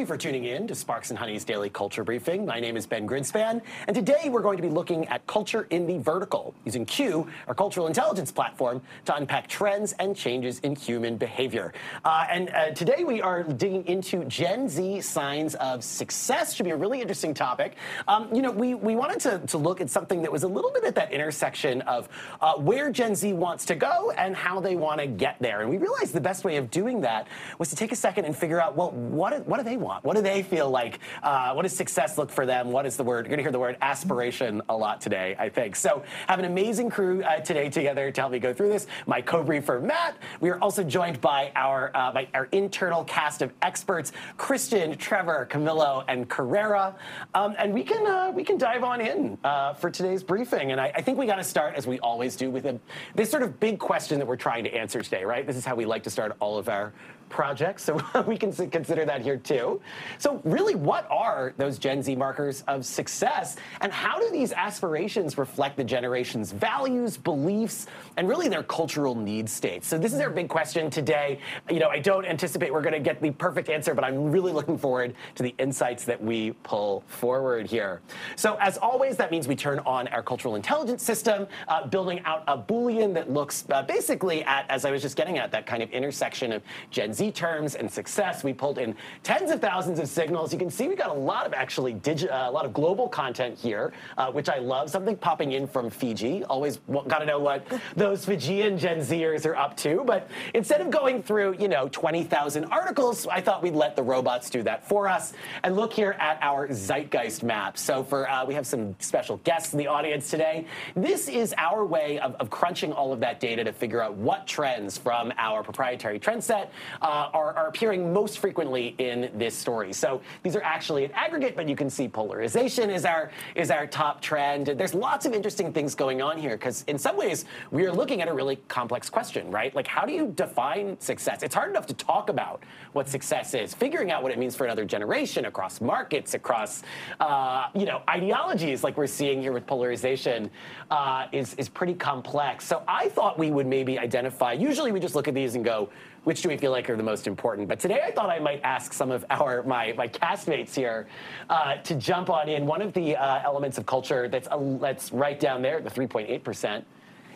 you for tuning in to Sparks and Honey's Daily Culture Briefing. My name is Ben Grinspan, and today we're going to be looking at culture in the vertical, using Q, our cultural intelligence platform, to unpack trends and changes in human behavior. Uh, and uh, today we are digging into Gen Z signs of success. Should be a really interesting topic. Um, you know, we, we wanted to, to look at something that was a little bit at that intersection of uh, where Gen Z wants to go and how they want to get there. And we realized the best way of doing that was to take a second and figure out, well, what, what do they want? What do they feel like? Uh, what does success look for them? What is the word? You're going to hear the word aspiration a lot today, I think. So, have an amazing crew uh, today together to help me go through this. My co-briefer Matt. We are also joined by our uh, by our internal cast of experts: Christian, Trevor, Camillo, and Carrera. Um, and we can uh, we can dive on in uh, for today's briefing. And I, I think we got to start as we always do with a, this sort of big question that we're trying to answer today. Right? This is how we like to start all of our projects, so we can consider that here too. So, really, what are those Gen Z markers of success, and how do these aspirations reflect the generation's values, beliefs, and really their cultural need states? So, this is our big question today. You know, I don't anticipate we're going to get the perfect answer, but I'm really looking forward to the insights that we pull forward here. So, as always, that means we turn on our cultural intelligence system, uh, building out a Boolean that looks uh, basically at, as I was just getting at, that kind of intersection of Gen Z Z terms and success. We pulled in tens of thousands of signals. You can see we got a lot of actually digi- uh, a lot of global content here, uh, which I love. Something popping in from Fiji. Always got to know what those Fijian Gen Zers are up to. But instead of going through, you know, 20,000 articles, I thought we'd let the robots do that for us and look here at our zeitgeist map. So for uh, we have some special guests in the audience today. This is our way of, of crunching all of that data to figure out what trends from our proprietary trend set uh, uh, are, are, appearing most frequently in this story. So these are actually an aggregate, but you can see polarization is our is our top trend. There's lots of interesting things going on here because in some ways we are looking at a really complex question, right? Like how do you define success? It's hard enough to talk about what success is. Figuring out what it means for another generation across markets, across uh, you know ideologies, like we're seeing here with polarization, uh, is is pretty complex. So I thought we would maybe identify. Usually we just look at these and go which do we feel like are the most important? But today I thought I might ask some of our my, my castmates here uh, to jump on in. One of the uh, elements of culture that's, uh, that's right down there, the 3.8%,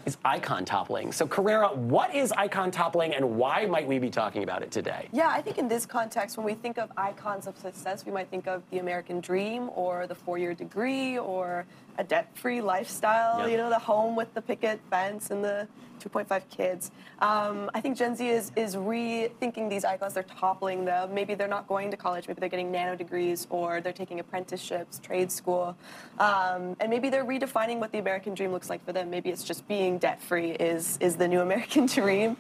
is icon toppling. So, Carrera, what is icon toppling and why might we be talking about it today? Yeah, I think in this context, when we think of icons of success, we might think of the American dream or the four year degree or a debt free lifestyle, yep. you know, the home with the picket fence and the 2.5 kids. Um, I think Gen Z is, is rethinking these icons. They're toppling them. Maybe they're not going to college. Maybe they're getting nano degrees or they're taking apprenticeships, trade school. Um, and maybe they're redefining what the American dream looks like for them. Maybe it's just being debt free is, is the new American dream.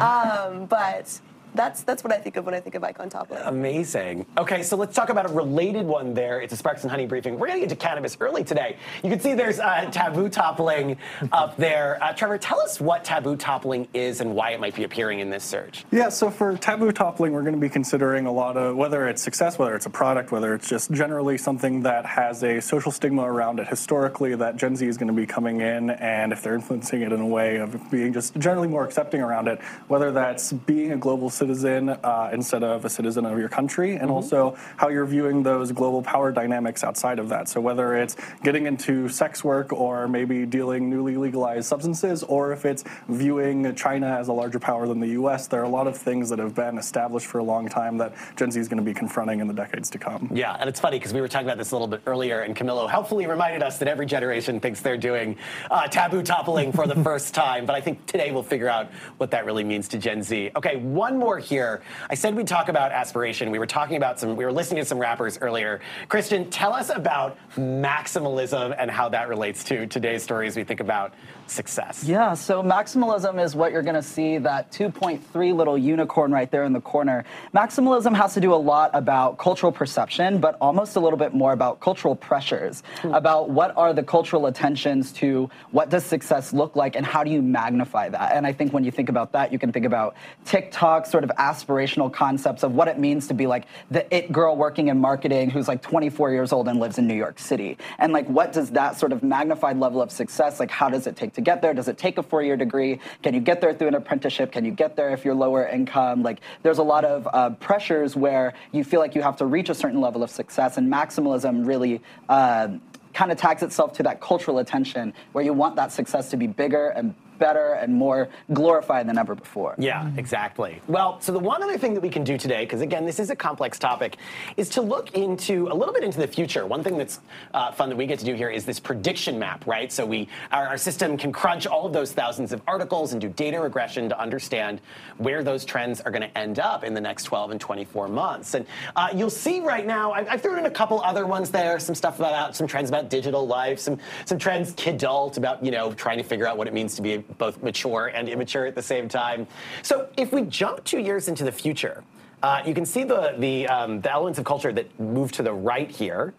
um, but that's that's what I think of when I think of icon toppling. Amazing. Okay, so let's talk about a related one there. It's a Sparks and Honey briefing. We're going to get to cannabis early today. You can see there's uh, taboo toppling up there. Uh, Trevor, tell us what taboo toppling is and why it might be appearing in this search. Yeah, so for taboo toppling, we're going to be considering a lot of whether it's success, whether it's a product, whether it's just generally something that has a social stigma around it historically that Gen Z is going to be coming in, and if they're influencing it in a way of being just generally more accepting around it, whether that's being a global citizen uh, instead of a citizen of your country, and mm-hmm. also how you're viewing those global power dynamics outside of that. So whether it's getting into sex work or maybe dealing newly legalized substances, or if it's viewing China as a larger power than the U.S., there are a lot of things that have been established for a long time that Gen Z is going to be confronting in the decades to come. Yeah, and it's funny because we were talking about this a little bit earlier, and Camilo helpfully reminded us that every generation thinks they're doing uh, taboo toppling for the first time. But I think today we'll figure out what that really means to Gen Z. Okay, one more here. I said we'd talk about aspiration. We were talking about some, we were listening to some rappers earlier. Christian, tell us about maximalism and how that relates to today's story as we think about success. Yeah, so maximalism is what you're going to see that 2.3 little unicorn right there in the corner. Maximalism has to do a lot about cultural perception, but almost a little bit more about cultural pressures, hmm. about what are the cultural attentions to what does success look like and how do you magnify that. And I think when you think about that, you can think about TikTok sort sort of aspirational concepts of what it means to be like the it girl working in marketing who's like 24 years old and lives in New York City. And like, what does that sort of magnified level of success, like, how does it take to get there? Does it take a four year degree? Can you get there through an apprenticeship? Can you get there if you're lower income? Like, there's a lot of uh, pressures where you feel like you have to reach a certain level of success, and maximalism really. Uh, kind of tags itself to that cultural attention where you want that success to be bigger and better and more glorified than ever before. Yeah, exactly. Well, so the one other thing that we can do today, because again, this is a complex topic, is to look into a little bit into the future. One thing that's uh, fun that we get to do here is this prediction map, right? So we our, our system can crunch all of those thousands of articles and do data regression to understand where those trends are going to end up in the next 12 and 24 months. And uh, you'll see right now, I, I've thrown in a couple other ones there, some stuff about some trends about digital life, some some trends kidult about you know trying to figure out what it means to be both mature and immature at the same time. So if we jump two years into the future, uh, you can see the the, um, the elements of culture that move to the right here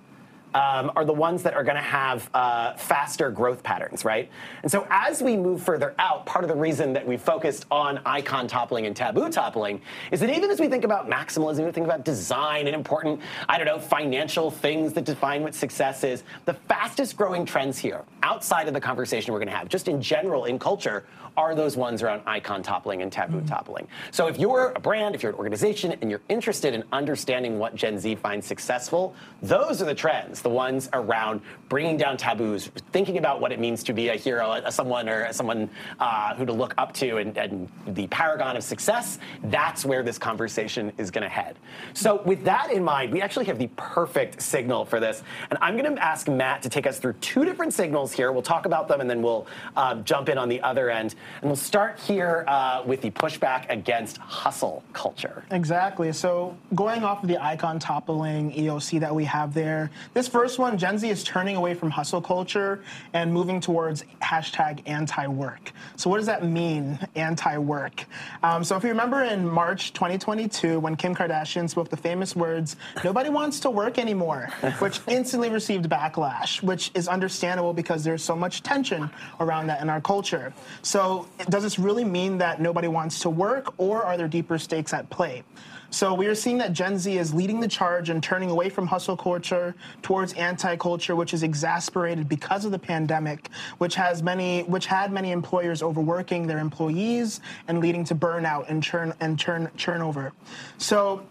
um, are the ones that are going to have uh, faster growth patterns, right? And so as we move further out, part of the reason that we focused on icon toppling and taboo toppling is that even as we think about maximalism, we think about design and important, I don't know, financial things that define what success is, the fastest growing trends here, outside of the conversation we're going to have, just in general in culture, are those ones around icon toppling and taboo mm-hmm. toppling. So if you're a brand, if you're an organization, and you're interested in understanding what Gen Z finds successful, those are the trends the ones around bringing down taboos, thinking about what it means to be a hero, a, someone or someone uh, who to look up to, and, and, the paragon of success. That's where this conversation is going to head. So, with that in mind, we actually have the perfect signal for this, and I'm going to ask Matt to take us through two different signals here. We'll talk about them, and then we'll uh, jump in on the other end, and we'll start here uh, with the pushback against hustle culture. Exactly. So, going off of the icon toppling EOC that we have there, this first one, Gen Z is turning away from hustle culture and moving towards hashtag anti-work. So what does that mean, anti-work? Um, so if you remember in March 2022, when Kim Kardashian spoke the famous words, nobody wants to work anymore, which instantly received backlash, which is understandable because there's so much tension around that in our culture. So does this really mean that nobody wants to work or are there deeper stakes at play? So we are seeing that Gen Z is leading the charge and turning away from hustle culture towards anti-culture, which is exasperated because of the pandemic, which has many, which had many employers overworking their employees and leading to burnout and churn and churn turnover. So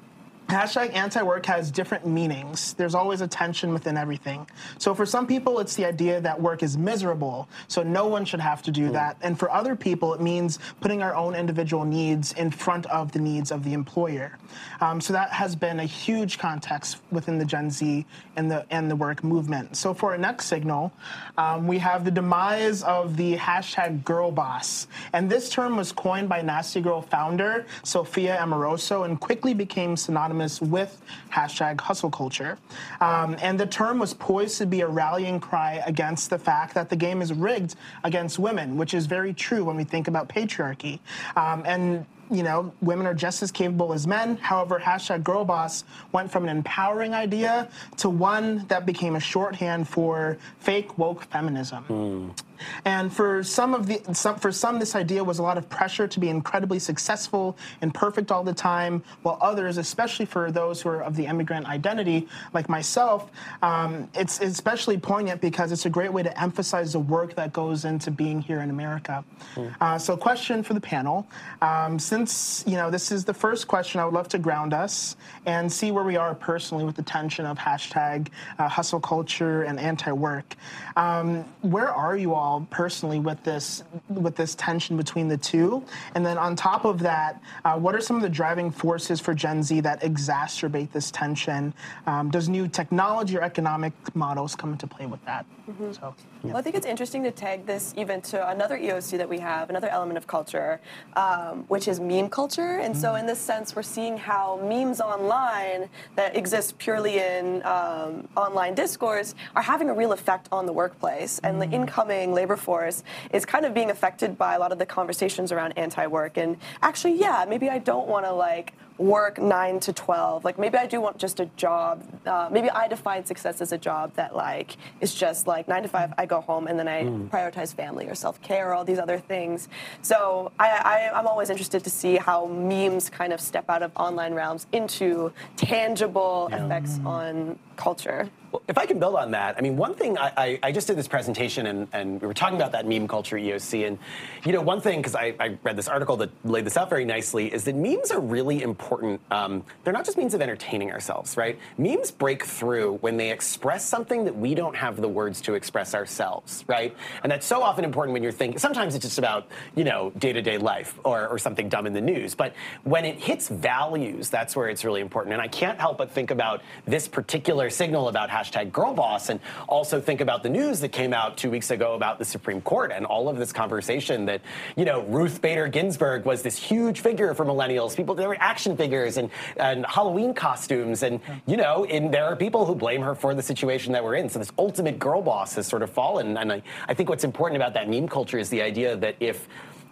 Hashtag anti-work has different meanings. There's always a tension within everything. So for some people, it's the idea that work is miserable, so no one should have to do mm. that. And for other people, it means putting our own individual needs in front of the needs of the employer. Um, so that has been a huge context within the Gen Z and the and the work movement. So for our next signal, um, we have the demise of the hashtag girl boss. And this term was coined by Nasty Girl founder Sophia Amoruso and quickly became synonymous synonymous with hashtag hustle culture. Um, and the term was poised to be a rallying cry against the fact that the game is rigged against women, which is very true when we think about patriarchy. Um, and you know, women are just as capable as men. However, hashtag girl boss went from an empowering idea to one that became a shorthand for fake woke feminism. Mm. And for some of the some, for some, this idea was a lot of pressure to be incredibly successful and perfect all the time, while others, especially for those who are of the immigrant identity, like myself, um, it's especially poignant because it's a great way to emphasize the work that goes into being here in America. Mm. Uh, so, question for the panel: um, Since you know this is the first question, I would love to ground us and see where we are personally with the tension of hashtag uh, hustle culture and anti-work. Um, where are you all? Personally with this with this tension between the two? And then on top of that, uh, what are some of the driving forces for Gen Z that exacerbate this tension? Um, does new technology or economic models come into play with that? Mm-hmm. So, yeah. Well, I think it's interesting to tag this even to another EOC that we have, another element of culture, um, which is meme culture. And mm-hmm. so, in this sense, we're seeing how memes online that exist purely in um, online discourse are having a real effect on the workplace. And mm-hmm. the incoming labor force is kind of being affected by a lot of the conversations around anti-work. And actually, yeah, maybe I don't want to like work nine to 12. Like maybe I do want just a job. Uh, maybe I define success as a job that like is just like nine to five, I go home and then I mm. prioritize family or self-care or all these other things. So I, I, I'm always interested to see how memes kind of step out of online realms into tangible yeah. effects on culture. Well, if I can build on that, I mean, one thing I, I, I just did this presentation and, and, we were talking about that meme culture EOC, and you know, one thing because I, I, read this article that laid this out very nicely is that memes are really important. Um, they're not just means of entertaining ourselves, right? Memes break through when they express something that we don't have the words to express ourselves, right? And that's so often important when you're thinking. Sometimes it's just about you know day-to-day life or, or something dumb in the news, but when it hits values, that's where it's really important. And I can't help but think about this particular signal about hashtag girlboss, and also think about the news that came out two weeks ago about the Supreme Court and all of this conversation that, you know, Ruth Bader Ginsburg was this huge figure for millennials. People, there were action figures and, and Halloween costumes, and, you know, and there are people who blame her for the situation that we're in. So this ultimate girl boss has sort of fallen. And I, I think what's important about that meme culture is the idea that if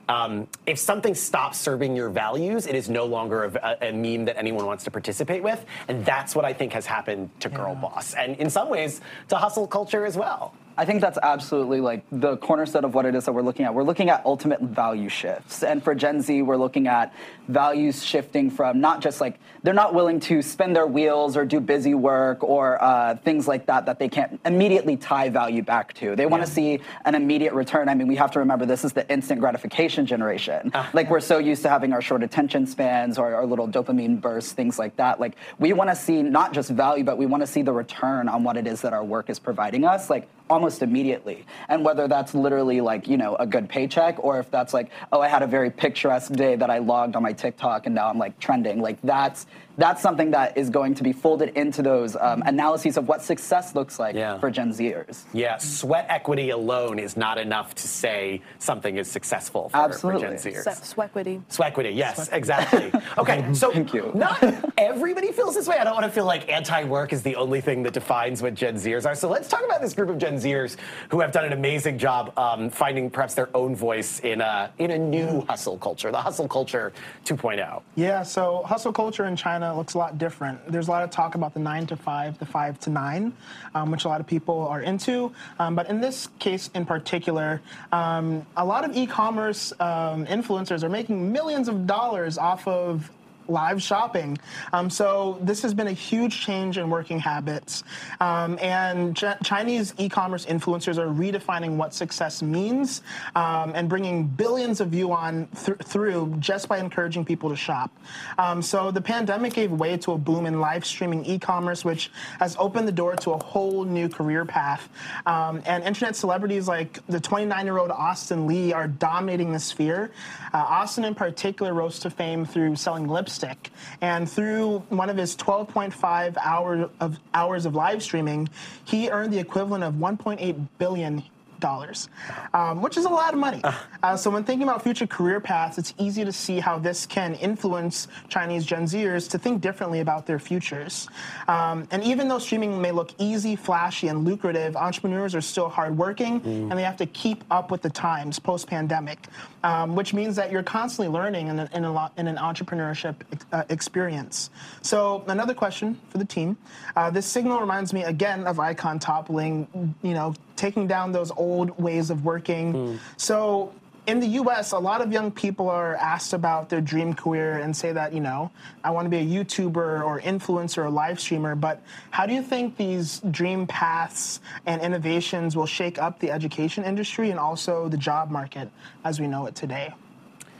um, if something stops serving your values, it is no longer a, a, meme that anyone wants to participate with. And that's what I think has happened to yeah. Girl Boss. And in some ways, to hustle culture as well. I think that's absolutely like the cornerstone of what it is that we're looking at. We're looking at ultimate value shifts. And for Gen Z, we're looking at values shifting from not just like they're not willing to spend their wheels or do busy work or uh, things like that that they can't immediately tie value back to. They want to yeah. see an immediate return. I mean, we have to remember this is the instant gratification generation. Uh, like we're so used to having our short attention spans or our little dopamine bursts, things like that. Like we want to see not just value, but we want to see the return on what it is that our work is providing us. Like almost immediately. And whether that's literally like, you know, a good paycheck or if that's like, oh, I had a very picturesque day that I logged on my TikTok and now I'm like trending. Like that's that's something that is going to be folded into those um, analyses of what success looks like yeah. for Gen Zers. Yeah, sweat equity alone is not enough to say something is successful for, Absolutely. for Gen Zers. Sweat equity. Sweat equity, yes, exactly. okay, so Thank you. not everybody feels this way. I don't want to feel like anti-work is the only thing that defines what Gen Zers are. So let's talk about this group of Gen Zers who have done an amazing job um, finding perhaps their own voice in a in a new hustle culture, the hustle culture 2.0. Yeah, so hustle culture in China looks a lot different. There's a lot of talk about the nine to five, the five to nine, um, which a lot of people are into. Um, but in this case in particular, um, a lot of e-commerce um, influencers are making millions of dollars off of live shopping. Um, so this has been a huge change in working habits. Um, and Ch Chinese e-commerce influencers are redefining what success means um, and bringing billions of yuan th through just by encouraging people to shop. Um, so the pandemic gave way to a boom in live streaming e-commerce, which has opened the door to a whole new career path. Um, and internet celebrities like the 29-year-old Austin Li are dominating the sphere. Uh, Austin in particular rose to fame through selling lipstick. And through one of his 12.5 hour of hours of live streaming, he earned the equivalent of 1.8 billion dollars, um, which is a lot of money. Uh. so when thinking about future career paths, it's easy to see how this can influence Chinese Gen Zers to think differently about their futures. Um, and even though streaming may look easy, flashy, and lucrative, entrepreneurs are still hardworking, mm. and they have to keep up with the times post-pandemic, um, which means that you're constantly learning in, a, in, a, in an entrepreneurship uh, experience. So another question for the team. Uh, this signal reminds me again of icon toppling, you know, taking down those old ways of working. Mm. So in the US, a lot of young people are asked about their dream career and say that, you know, I want to be a YouTuber or influencer or live streamer. But how do you think these dream paths and innovations will shake up the education industry and also the job market as we know it today?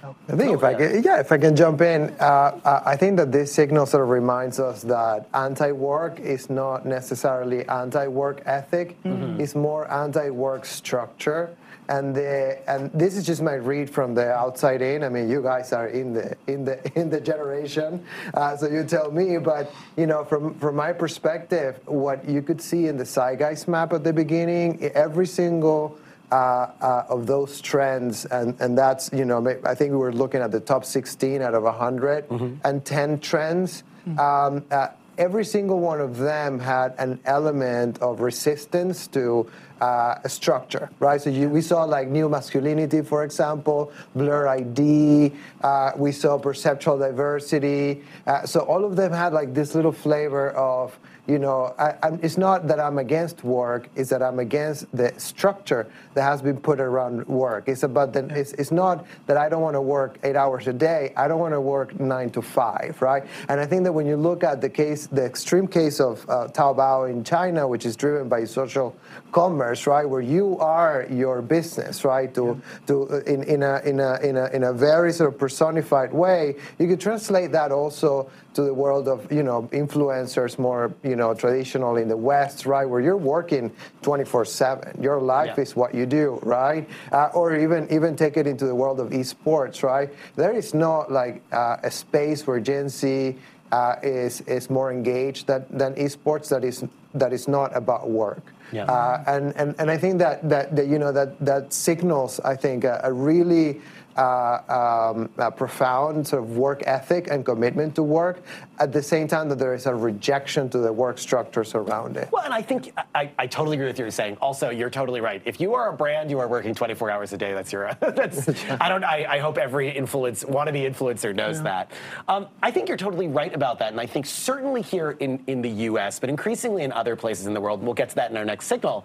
I think if I can, yeah, if I can jump in, uh, I think that this signal sort of reminds us that anti-work is not necessarily anti-work ethic; mm-hmm. it's more anti-work structure. And the and this is just my read from the outside in. I mean, you guys are in the in the in the generation, uh, so you tell me. But you know, from from my perspective, what you could see in the zeitgeist map at the beginning, every single of those trends, and, and that's, you know, I think we were looking at the top 16 out of 100 mm-hmm. and 10 trends. Mm-hmm. Um, uh, every single one of them had an element of resistance to uh, structure, right? So you, we saw like new masculinity, for example, blur ID. Uh, we saw perceptual diversity. Uh, so all of them had like this little flavor of you know, I, it's not that I'm against work, it's that I'm against the structure that has been put around work. It's about the, it's, it's not that I don't want to work eight hours a day, I don't want to work nine to five, right? And I think that when you look at the case, the extreme case of uh, Taobao in China, which is driven by social commerce, right, where you are your business, right, to, yeah. to uh, in, in, a, in, a, in, a, in a very sort of personified way, you could translate that also to the world of you know influencers more you know traditional in the West, right, where you're working 24/7. Your life yeah. is what you do, right? Uh, or even even take it into the world of esports, right? There is no like uh, a space where Gen Z uh, is is more engaged than, than esports that is that is not about work. Yeah. Uh, and, and and I think that, that, that you know that that signals I think a, a really um, a profound sort of work ethic and commitment to work, at the same time that there is a rejection to the work structures around it. Well, and I think I, I totally agree with you saying. Also, you're totally right. If you are a brand, you are working 24 hours a day. That's your. that's. I don't. I, I hope every influence wannabe influencer knows yeah. that. Um, I think you're totally right about that, and I think certainly here in in the U.S., but increasingly in other places in the world. We'll get to that in our next signal.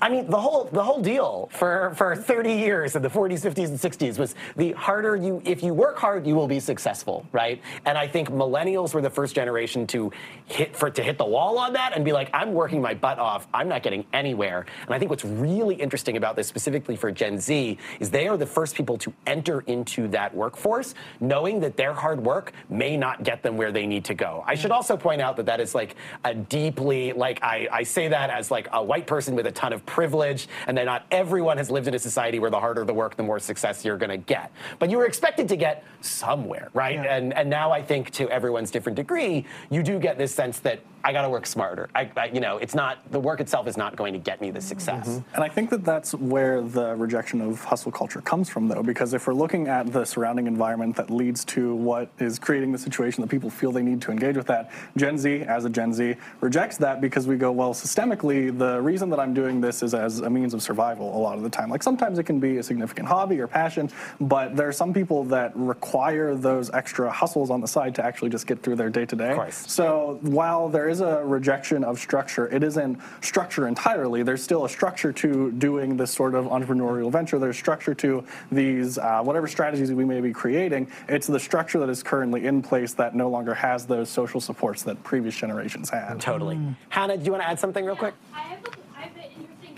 I mean, the whole the whole deal for for 30 years in the 40s, 50s, and 60s was the harder you, if you work hard, you will be successful, right? And I think millennials were the first generation to hit for to hit the wall on that and be like, I'm working my butt off, I'm not getting anywhere. And I think what's really interesting about this, specifically for Gen Z, is they are the first people to enter into that workforce, knowing that their hard work may not get them where they need to go. I should also point out that that is like a deeply, like I, I say that as like a white person with a ton of privilege, and that not everyone has lived in a society where the harder the work, the more success you're going to get. But you were expected to get somewhere, right? Yeah. And and now I think to everyone's different degree, you do get this sense that I got to work smarter. I, I, you know, it's not the work itself is not going to get me the success. Mm-hmm. And I think that that's where the rejection of hustle culture comes from, though, because if we're looking at the surrounding environment that leads to what is creating the situation that people feel they need to engage with that, Gen Z, as a Gen Z, rejects that because we go, well, systemically, the reason that I'm doing this is as a means of survival a lot of the time. Like sometimes it can be a significant hobby or passion, but there are some people that require those extra hustles on the side to actually just get through their day to day. So while there is a rejection of structure. It isn't structure entirely. There's still a structure to doing this sort of entrepreneurial venture. There's structure to these, uh, whatever strategies we may be creating. It's the structure that is currently in place that no longer has those social supports that previous generations had. Totally. Mm. Hannah, do you want to add something real yeah, quick? I have, a, I have an interesting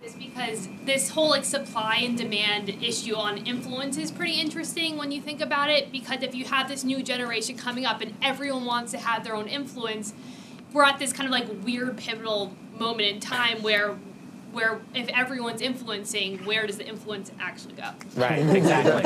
this because this whole like supply and demand issue on influence is pretty interesting when you think about it because if you have this new generation coming up and everyone wants to have their own influence we're at this kind of like weird pivotal moment in time where where if everyone's influencing, where does the influence actually go? Right, exactly.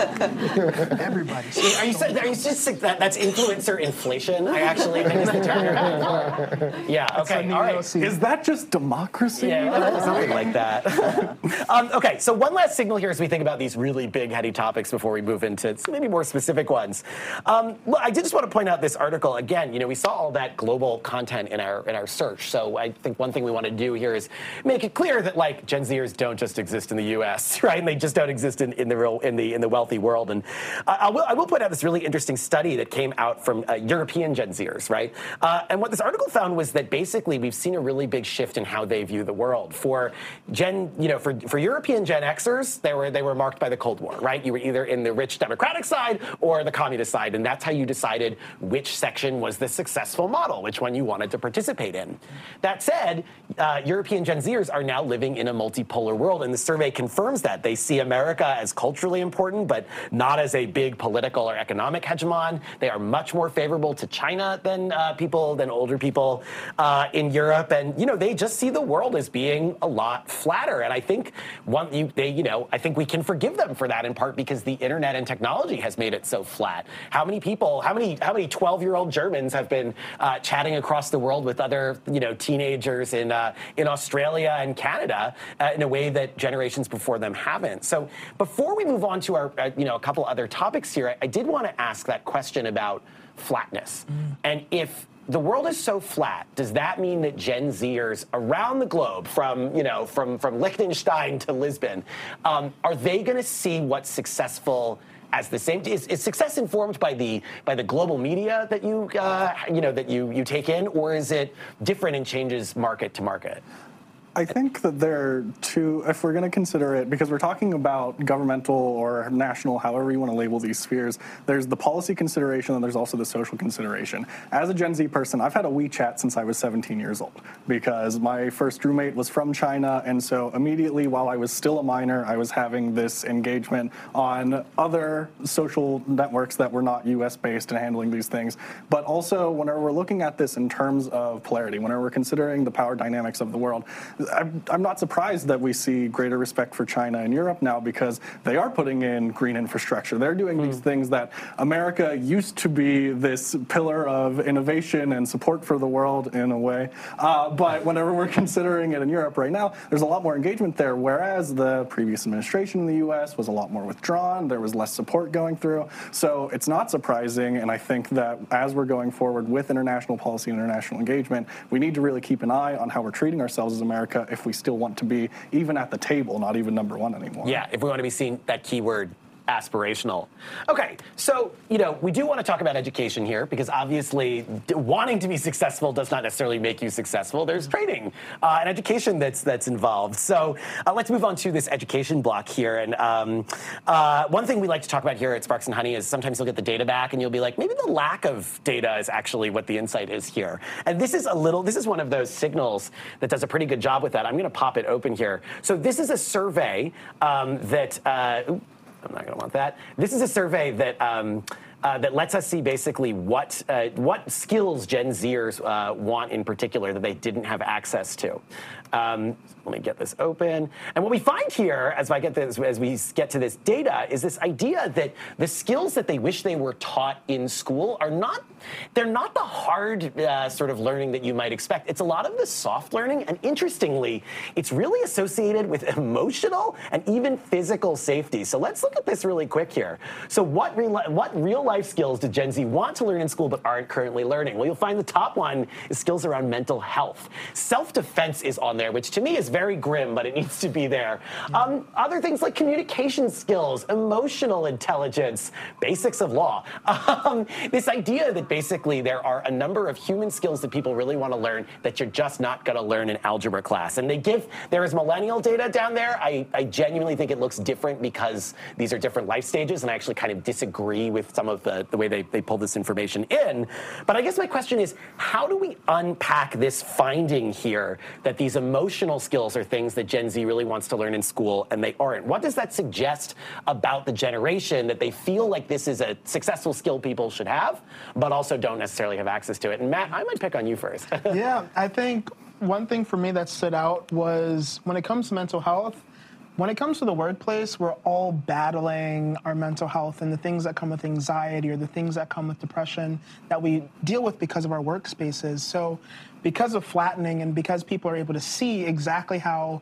Everybody. Are you, are you just that, that's influencer inflation? I actually think is the term. yeah. Okay. All right. Is that just democracy? Yeah, something like that. um, okay. So one last signal here as we think about these really big, heady topics before we move into maybe more specific ones. Um, well, I did just want to point out this article again. You know, we saw all that global content in our in our search. So I think one thing we want to do here is make it clear that like Gen Zers don't just exist in the U.S., right? And they just don't exist in, in the real in the in the wealthy world. And I will I will point out this really interesting study that came out from uh, European Gen Zers, right? Uh, and what this article found was that basically we've seen a really big shift in how they view the world. For Gen, you know, for for European Gen Xers, they were they were marked by the Cold War, right? You were either in the rich democratic side or the communist side, and that's how you decided which section was the successful model, which one you wanted to participate in. That said, uh, European Gen Zers are now living living in a multipolar world. And the survey confirms that. They see America as culturally important, but not as a big political or economic hegemon. They are much more favorable to China than uh, people, than older people uh, in Europe. And, you know, they just see the world as being a lot flatter. And I think one, you, they, you know, I think we can forgive them for that in part because the internet and technology has made it so flat. How many people, how many, how many 12 year old Germans have been uh, chatting across the world with other, you know, teenagers in, uh, in Australia and Canada? Uh, in a way that generations before them haven't. So before we move on to our, uh, you know, a couple other topics here, I, I did want to ask that question about flatness mm. and if the world is so flat. Does that mean that Gen Zers around the globe, from you know, from from Liechtenstein to Lisbon, um, are they going to see what's successful? As the same, is, is, success informed by the by the global media that you uh, you know that you you take in, or is it different and changes market to market? I think that there are two, if we're going to consider it, because we're talking about governmental or national, however you want to label these spheres, there's the policy consideration and there's also the social consideration. As a Gen Z person, I've had a WeChat since I was 17 years old because my first roommate was from China. And so immediately while I was still a minor, I was having this engagement on other social networks that were not US based and handling these things. But also, whenever we're looking at this in terms of polarity, whenever we're considering the power dynamics of the world, I'm, I'm not surprised that we see greater respect for China and Europe now because they are putting in green infrastructure. They're doing mm. these hmm. things that America used to be this pillar of innovation and support for the world in a way. Uh, but whenever we're considering it in Europe right now, there's a lot more engagement there, whereas the previous administration in the US was a lot more withdrawn. There was less support going through. So it's not surprising. And I think that as we're going forward with international policy and international engagement, we need to really keep an eye on how we're treating ourselves as America If we still want to be even at the table, not even number one anymore. Yeah, if we want to be seen that keyword aspirational. Okay, so you know we do want to talk about education here because obviously wanting to be successful does not necessarily make you successful. There's training uh, and education that's that's involved. So uh, let's move on to this education block here. And um, uh, one thing we like to talk about here at Sparks and Honey is sometimes you'll get the data back and you'll be like, maybe the lack of data is actually what the insight is here. And this is a little. This is one of those signals that does a pretty good job with that. I'm going to pop it open here. So this is a survey um, that. I'm not going to want that. This is a survey that. Um, uh, that lets us see basically what uh, what skills Gen Zers uh, want in particular that they didn't have access to. Um, let me get this open. And what we find here, as I get this, as we get to this data, is this idea that the skills that they wish they were taught in school are not, they're not the hard uh, sort of learning that you might expect. It's a lot of the soft learning, and interestingly, it's really associated with emotional and even physical safety. So let's look at this really quick here. So what real, what real life skills do Gen Z want to learn in school but aren't currently learning? Well, you'll find the top one is skills around mental health. Self-defense is on there, which to me is very grim, but it needs to be there. Um, other things like communication skills, emotional intelligence, basics of law. Um, this idea that basically there are a number of human skills that people really want to learn that you're just not going to learn in algebra class. And they give, there is millennial data down there. I, I genuinely think it looks different because these are different life stages, and I actually kind of disagree with some of the, the way they, they pull this information in. But I guess my question is how do we unpack this finding here that these emotional skills are things that Gen Z really wants to learn in school and they aren't. What does that suggest about the generation that they feel like this is a successful skill people should have, but also don't necessarily have access to it? And Matt, I might pick on you first. yeah, I think one thing for me that stood out was when it comes to mental health, when it comes to the workplace, we're all battling our mental health and the things that come with anxiety or the things that come with depression that we deal with because of our workspaces. So, because of flattening and because people are able to see exactly how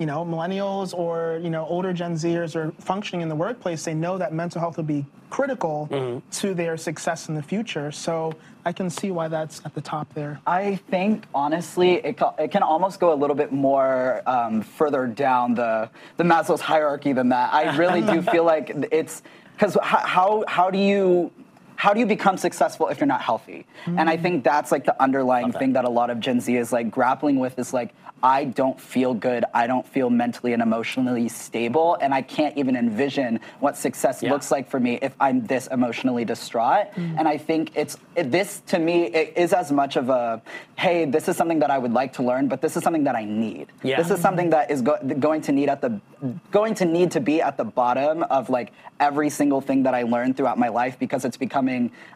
you know, millennials or, you know, older Gen Zers are functioning in the workplace, they know that mental health will be critical mm-hmm. to their success in the future. So I can see why that's at the top there. I think, honestly, it, it can almost go a little bit more um, further down the, the Maslow's hierarchy than that. I really do feel like it's because how, how do you how do you become successful if you're not healthy? Mm. And I think that's like the underlying thing that a lot of Gen Z is like grappling with is like, I don't feel good. I don't feel mentally and emotionally stable. And I can't even envision what success yeah. looks like for me if I'm this emotionally distraught. Mm-hmm. And I think it's it, this to me it is as much of a hey, this is something that I would like to learn, but this is something that I need. Yeah. This is something that is go- going to need at the going to need to be at the bottom of like every single thing that I learn throughout my life because it's becoming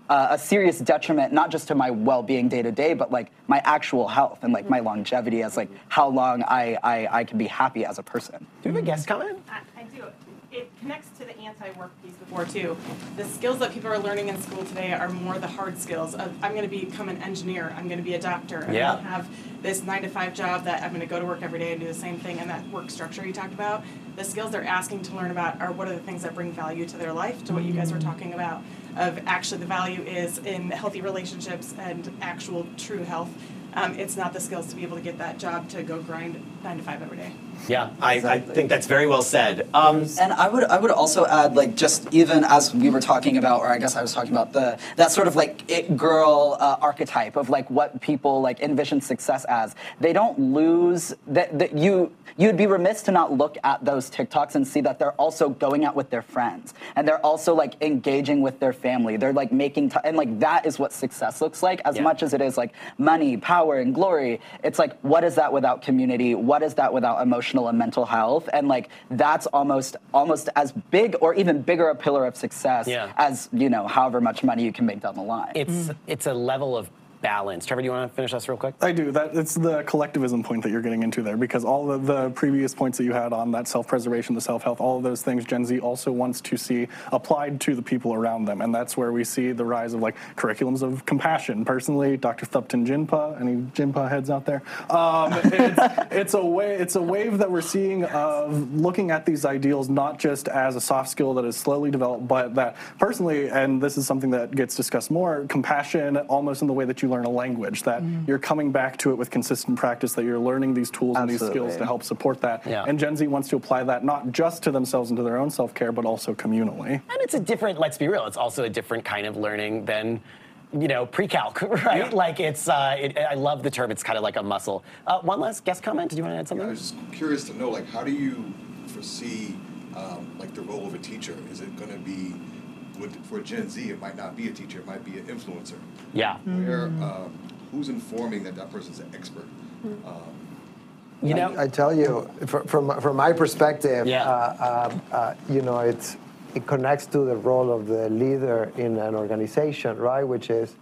uh, a serious detriment not just to my well-being day to day, but like my actual health and like my longevity as like how long I, I, I can be happy as a person. Do you have a guest comment? I, I do. It connects to the anti-work piece before too. The skills that people are learning in school today are more the hard skills of I'm going to become an engineer, I'm going to be a doctor, I'm yeah. going to have this nine to five job that I'm going to go to work every day and do the same thing, and that work structure you talked about. The skills they're asking to learn about are what are the things that bring value to their life, to what you guys were talking about of actually the value is in healthy relationships and actual true health. Um, it's not the skills to be able to get that job to go grind nine to five every day. Yeah, I, I think that's very well said. Um, And I would I would also add like just even as we were talking about, or I guess I was talking about the that sort of like it girl uh, archetype of like what people like envision success as. They don't lose that that you you'd be remiss to not look at those TikToks and see that they're also going out with their friends and they're also like engaging with their family. They're like making t- and like that is what success looks like as Yeah. much as it is like money, power, and glory. It's like what is that without community? What is that without emotional and mental health? And like that's almost almost as big or even bigger a pillar of success Yeah. as you know however much money you can make down the line. it's it's a level of balance. Trevor, do you want to finish us real quick? I do. That it's the collectivism point that you're getting into there, because all of the previous points that you had on that self-preservation, the self-health, all of those things, Gen Z also wants to see applied to the people around them, and that's where we see the rise of like curriculums of compassion. Personally, Dr. Thupten Jinpa, any Jinpa heads out there? Um, it's, it's a way. It's a wave that we're seeing of looking at these ideals not just as a soft skill that is slowly developed, but that personally, and this is something that gets discussed more, compassion almost in the way that you learn a language, that you're coming back to it with consistent practice, that you're learning these tools and these skills to help support that. Yeah. And Gen Z wants to apply that not just to themselves and to their own self care, but also communally. And it's a different, let's be real, it's also a different kind of learning than, you know, pre-calc, right? Like it's, uh, it, I love the term, it's kind of like a muscle. Uh, one last guest comment, did you want to add something? I something? was just curious to know, like, how do you foresee, um, like, the role of a teacher? Is it going to be, would, for Gen Z, it might not be a teacher, it might be an influencer. Yeah. Where, um, who's informing that that person's an expert? Um, You know, I tell you, fr- from, from my perspective, Yeah. uh, um, uh, you know, it's, it connects to the role of the leader in an organization, right? Which is,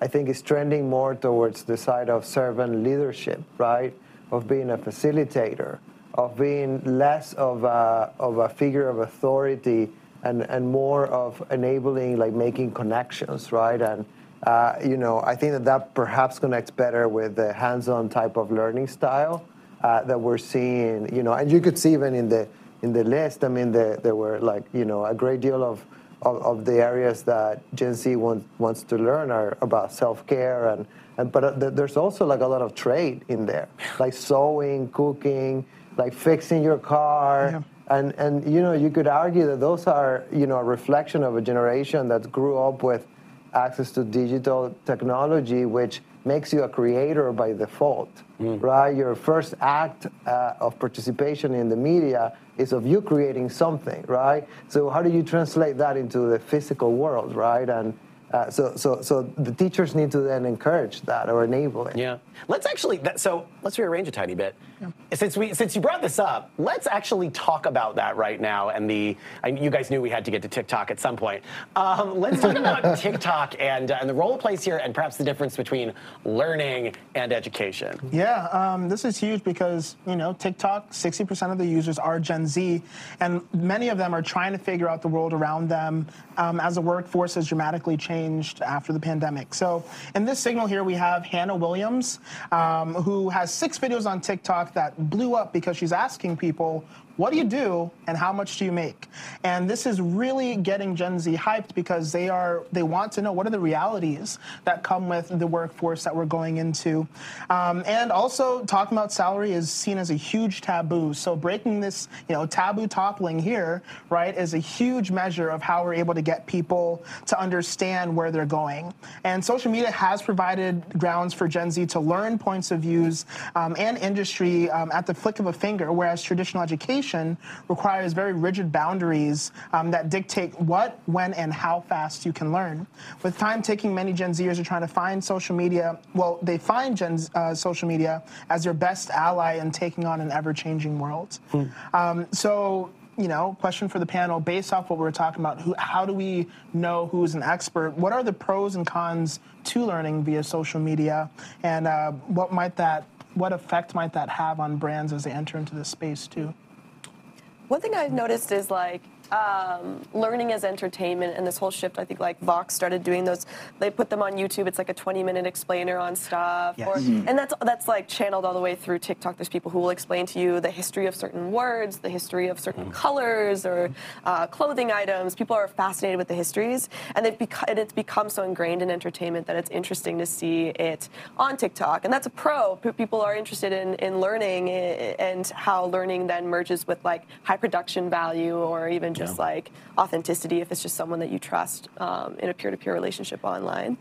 I think, is trending more towards the side of servant leadership, right? Of being a facilitator, of being less of a, of a figure of authority and, and more of enabling, like making connections, right? And uh, you know, I think that that perhaps connects better with the hands-on type of learning style uh, that we're seeing. You know, and you could see even in the in the list. I mean, the, there were like you know a great deal of of, of the areas that Gen Z want, wants to learn are about self-care and. And, but uh, th- there's also like a lot of trade in there, like sewing, cooking, like fixing your car. And and you know you could argue that those are you know a reflection of a generation that grew up with access to digital technology, which makes you a creator by default, right? Your first act uh, of participation in the media is of you creating something, right? So how do you translate that into the physical world, right? And uh, so, so, so the teachers need to then encourage that or enable it. Yeah. Let's actually. That, so let's rearrange a tiny bit. Since we since you brought this up, let's actually talk about that right now. And the I, you guys knew we had to get to TikTok at some point. Um, let's talk about TikTok and uh, and the role it plays here, and perhaps the difference between learning and education. Yeah, um, this is huge because you know TikTok, 60% of the users are Gen Z, and many of them are trying to figure out the world around them um, as the workforce has dramatically changed after the pandemic. So in this signal here, we have Hannah Williams, um, who has six videos on TikTok that blew up because she's asking people. What do you do and how much do you make? And this is really getting Gen Z hyped because they are they want to know what are the realities that come with the workforce that we're going into. Um, and also talking about salary is seen as a huge taboo. So breaking this, you know, taboo toppling here, right, is a huge measure of how we're able to get people to understand where they're going. And social media has provided grounds for Gen Z to learn points of views um, and industry um, at the flick of a finger, whereas traditional education requires very rigid boundaries um, that dictate what, when, and how fast you can learn. With time taking, many Gen Zers are trying to find social media. Well, they find Gen uh, social media as their best ally in taking on an ever-changing world. Um, so you know, question for the panel based off what we were talking about, who, how do we know who's an expert? What are the pros and cons to learning via social media? And uh, what might that, what effect might that have on brands as they enter into this space too? One thing I've noticed is like um, learning as entertainment and this whole shift. I think like Vox started doing those. They put them on YouTube. It's like a 20-minute explainer on stuff, Yes. or, Mhm. and that's that's like channeled all the way through TikTok. There's people who will explain to you the history of certain words, the history of certain colors or uh, clothing items. People are fascinated with the histories, and, they've beco- and it's become so ingrained in entertainment that it's interesting to see it on TikTok. And that's a pro. People are interested in, in learning eh, and how learning then merges with like high production value or even just Yeah. like authenticity if it's just someone that you trust um, in a peer-to-peer relationship online.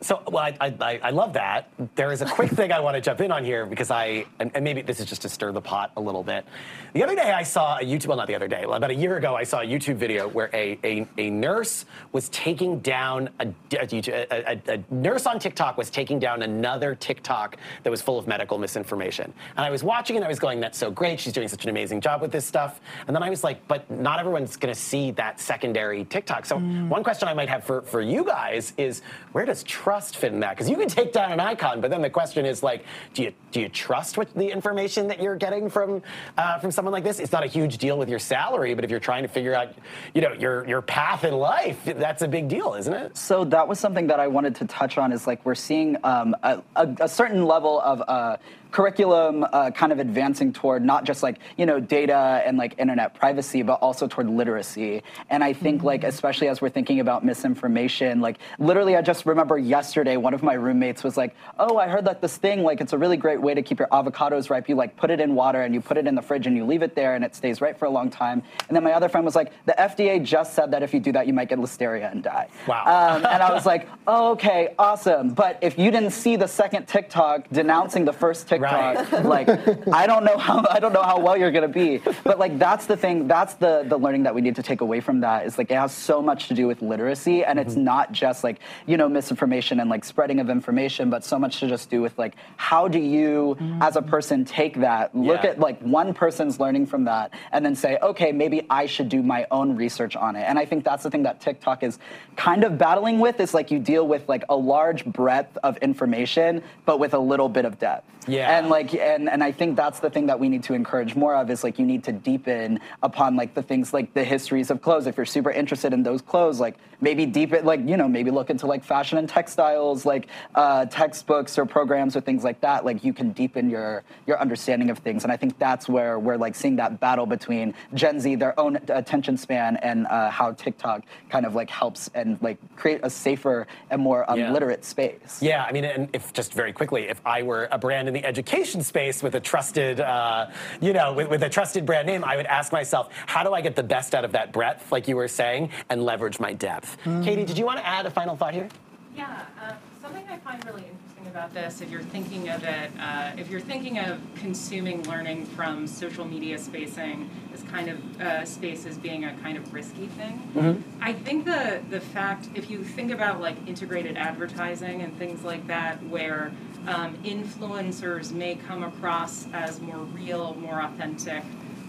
So, well, I, I, I- love that. There is a quick thing I want to jump in on here because I, and, and maybe this is just to stir the pot a little bit. The other day I saw a YouTube, well, not the other day, about a year ago, I saw a YouTube video where a, a, a nurse was taking down, a, a, a, a, a nurse on TikTok was taking down another TikTok that was full of medical misinformation. And I was watching and I was going, that's so great. She's doing such an amazing job with this stuff. And then I was like, but not everyone's going to see that secondary TikTok. So, mm. one question I might have for, for you guys is where does trust fit in that? Because you can take down an icon, but then the question is like, do you do you trust what the information that you're getting from uh, from someone like this? It's not a huge deal with your salary, but if you're trying to figure out, you know, your your path in life, that's a big deal, isn't it? So that was something that I wanted to touch on. Is like we're seeing um, a, a, a certain level of uh, curriculum uh, kind of advancing toward not just like you know data and like internet privacy, but also toward literacy. And I think like especially as we're thinking about misinformation, like literally, I just remember yesterday one of my roommates was like, "Oh, I heard that this thing like it's a really great way to keep your avocados ripe. You like put it in water and you put it in the fridge and you leave it there and it stays right for a long time." And then my other friend was like, "The FDA just said that if you do that, you might get listeria and die." Wow. Um, and I was like, oh, okay, awesome. But if you didn't see the second TikTok denouncing the first TikTok, Right. like I don't know how I don't know how well you're gonna be. But like that's the thing. That's the the learning that we need to take away from that is like it has so much to do with literacy, and it's mm-hmm. not just like you know misinformation and like spreading of information, but so much to just do with like how do you mm-hmm. as a person take that, look Yeah. at like one person's learning from that, and then say, okay, maybe I should do my own research on it. And I think that's the thing that TikTok is kind of battling with is like you deal with like a large breadth of information, but with a little bit of depth. Yeah. And like and and I think that's the thing that we need to encourage more of is like you need to deepen upon like the things like the histories of clothes. If you're super interested in those clothes, like maybe deepen like you know maybe look into like fashion and textiles, like uh, textbooks or programs or things like that. Like you can deepen your your understanding of things. And I think that's where we're like seeing that battle between Gen Z, their own attention span, and uh, how TikTok kind of like helps and like create a safer and more um, Yeah. literate space. Yeah, I mean, and if just very quickly, if I were a brand in the education space with a trusted, uh, you know, with, with a trusted brand name, I would ask myself, how do I get the best out of that breadth, like you were saying, and leverage my depth? Katie, did you want to add a final thought here? Yeah, uh, something I find really interesting about this, if you're thinking of it, uh, if you're thinking of consuming learning from social media spacing as kind of uh, space as being a kind of risky thing, I think the the fact, if you think about like integrated advertising and things like that, where um, influencers may come across as more real, more authentic.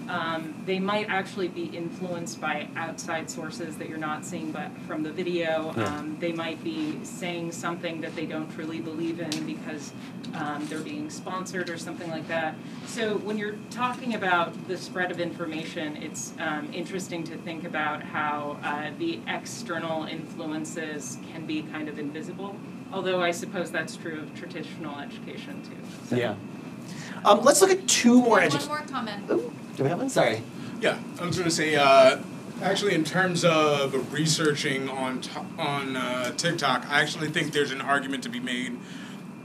Um, they might actually be influenced by outside sources that you're not seeing, but from the video, um, they might be saying something that they don't truly believe in because um, they're being sponsored or something like that. So when you're talking about the spread of information, it's um, interesting to think about how uh, the external influences can be kind of invisible. Although I suppose that's true of traditional education too. So. Yeah. Um, let's look at two more One more comment. Do we have one? Sorry. Yeah, I was going to say, uh, actually, in terms of researching on t- on uh, TikTok, I actually think there's an argument to be made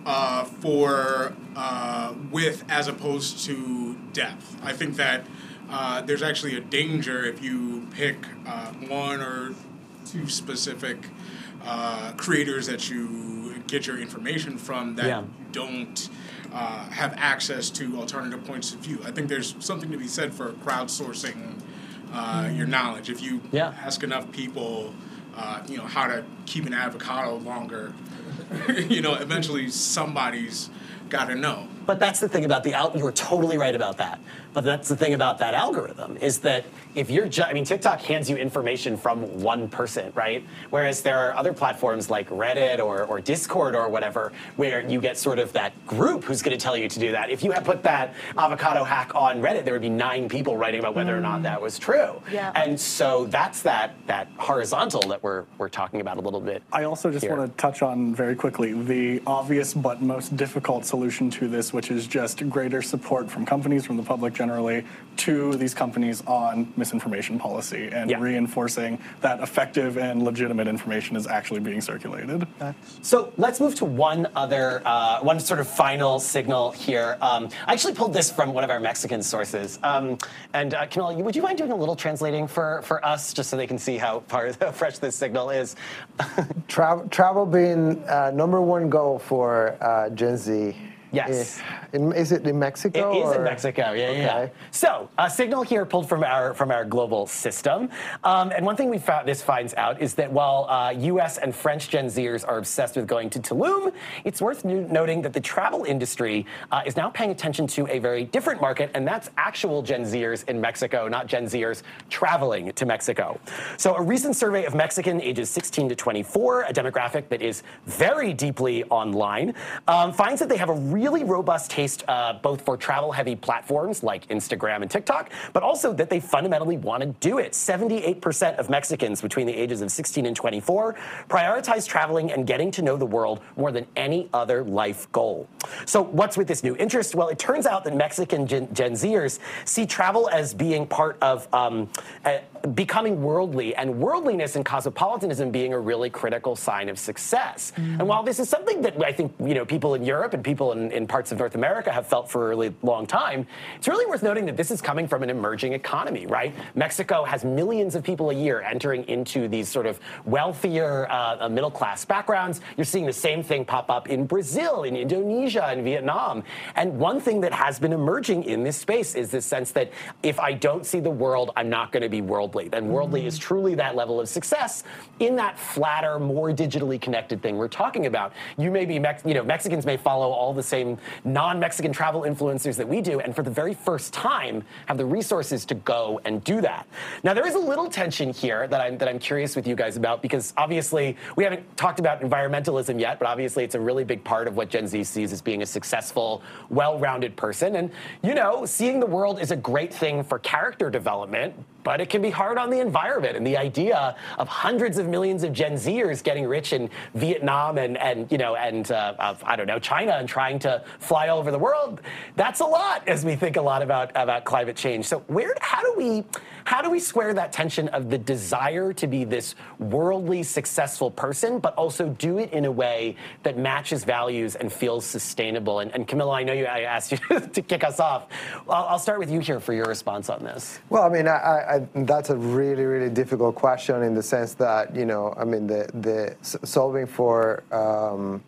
uh, for uh, width as opposed to depth. I think that uh, there's actually a danger if you pick uh, one or two specific uh, creators that you get your information from that Yeah. don't uh, have access to alternative points of view. I think there's something to be said for crowdsourcing uh, your knowledge. If you Yeah. ask enough people, uh, you know, how to keep an avocado longer, you know, eventually somebody's got to know. But that's the thing about the out. You're totally right about that. But that's the thing about that algorithm is that if you're, ju- I mean, TikTok hands you information from one person, right? Whereas there are other platforms like Reddit or, or Discord or whatever where you get sort of that group who's going to tell you to do that. If you had put that avocado hack on Reddit, there would be nine people writing about whether or not that was true. Yeah. And so that's that that horizontal that we're we're talking about a little bit. I also just here. want to touch on very quickly the obvious but most difficult solution to this, which is just greater support from companies, from the public generally, to these companies on misinformation policy and Yeah. reinforcing that effective and legitimate information is actually being circulated. So let's move to one other, uh, one sort of final signal here. Um, I actually pulled this from one of our Mexican sources. Um, and uh, Camilla, would you mind doing a little translating for, for us, just so they can see how far how fresh this signal is? Travel, travel being uh, number one goal for uh, Gen Z. Yes. Eh, in- is it in Mexico? It is in Mexico, yeah, yeah. So, a signal here pulled from our from our global system, um, and one thing we found this finds out is that while uh, U.S. and French Gen Zers are obsessed with going to Tulum, it's worth no- noting that the travel industry uh, is now paying attention to a very different market, and that's actual Gen Zers in Mexico, not Gen Zers traveling to Mexico. So, a recent survey of Mexican ages 16 to 24, a demographic that is very deeply online, um, finds that they have a really robust taste uh, both for travel heavy platforms like Instagram and TikTok, but also that they fundamentally want to do it. 78% of Mexicans between the ages of 16 and 24 prioritize traveling and getting to know the world more than any other life goal. So, what's with this new interest? Well, it turns out that Mexican Gen, Gen Zers see travel as being part of um, uh, becoming worldly, and worldliness and cosmopolitanism being a really critical sign of success. And while this is something that I think you know people in Europe and people in, in parts of North America have felt for a really long time, it's really worth noting that this is coming from an emerging economy, right? Mexico has millions of people a year entering into these sort of wealthier uh, middle class backgrounds. You're seeing the same thing pop up in Brazil, in Indonesia, in Vietnam. And one thing that has been emerging in this space is this sense that if I don't see the world, I'm not going to be worldly. And worldly is mm-hmm. truly that level of success in that flatter, more digitally connected thing we're talking about. You may be, Mex- you know, Mexicans may follow all the same non-Mexican travel influencers that we do, and for the very first time, have the resources to go and do that. Now, there is a little tension here that I'm that I'm curious with you guys about because obviously we haven't talked about environmentalism yet, but obviously it's a really big part of what Gen Z sees as being a successful, well-rounded person. And you know, seeing the world is a great thing for character development, but it can be hard on the environment. And the idea of hundreds of millions of Gen Zers getting rich in Vietnam and, and you know, and uh, of, I don't know, China and trying to fly all over the world, that's a lot as we think a lot about, about climate change. So where, how do we, how do we square that tension of the desire to be this worldly successful person, but also do it in a way that matches values and feels sustainable? And, and Camilla, I know you, I asked you to kick us off. I'll, I'll start with you here for your response on this. Well, I mean, I, I, that's a really, really difficult question in the sense that you know, I mean, the the solving for um,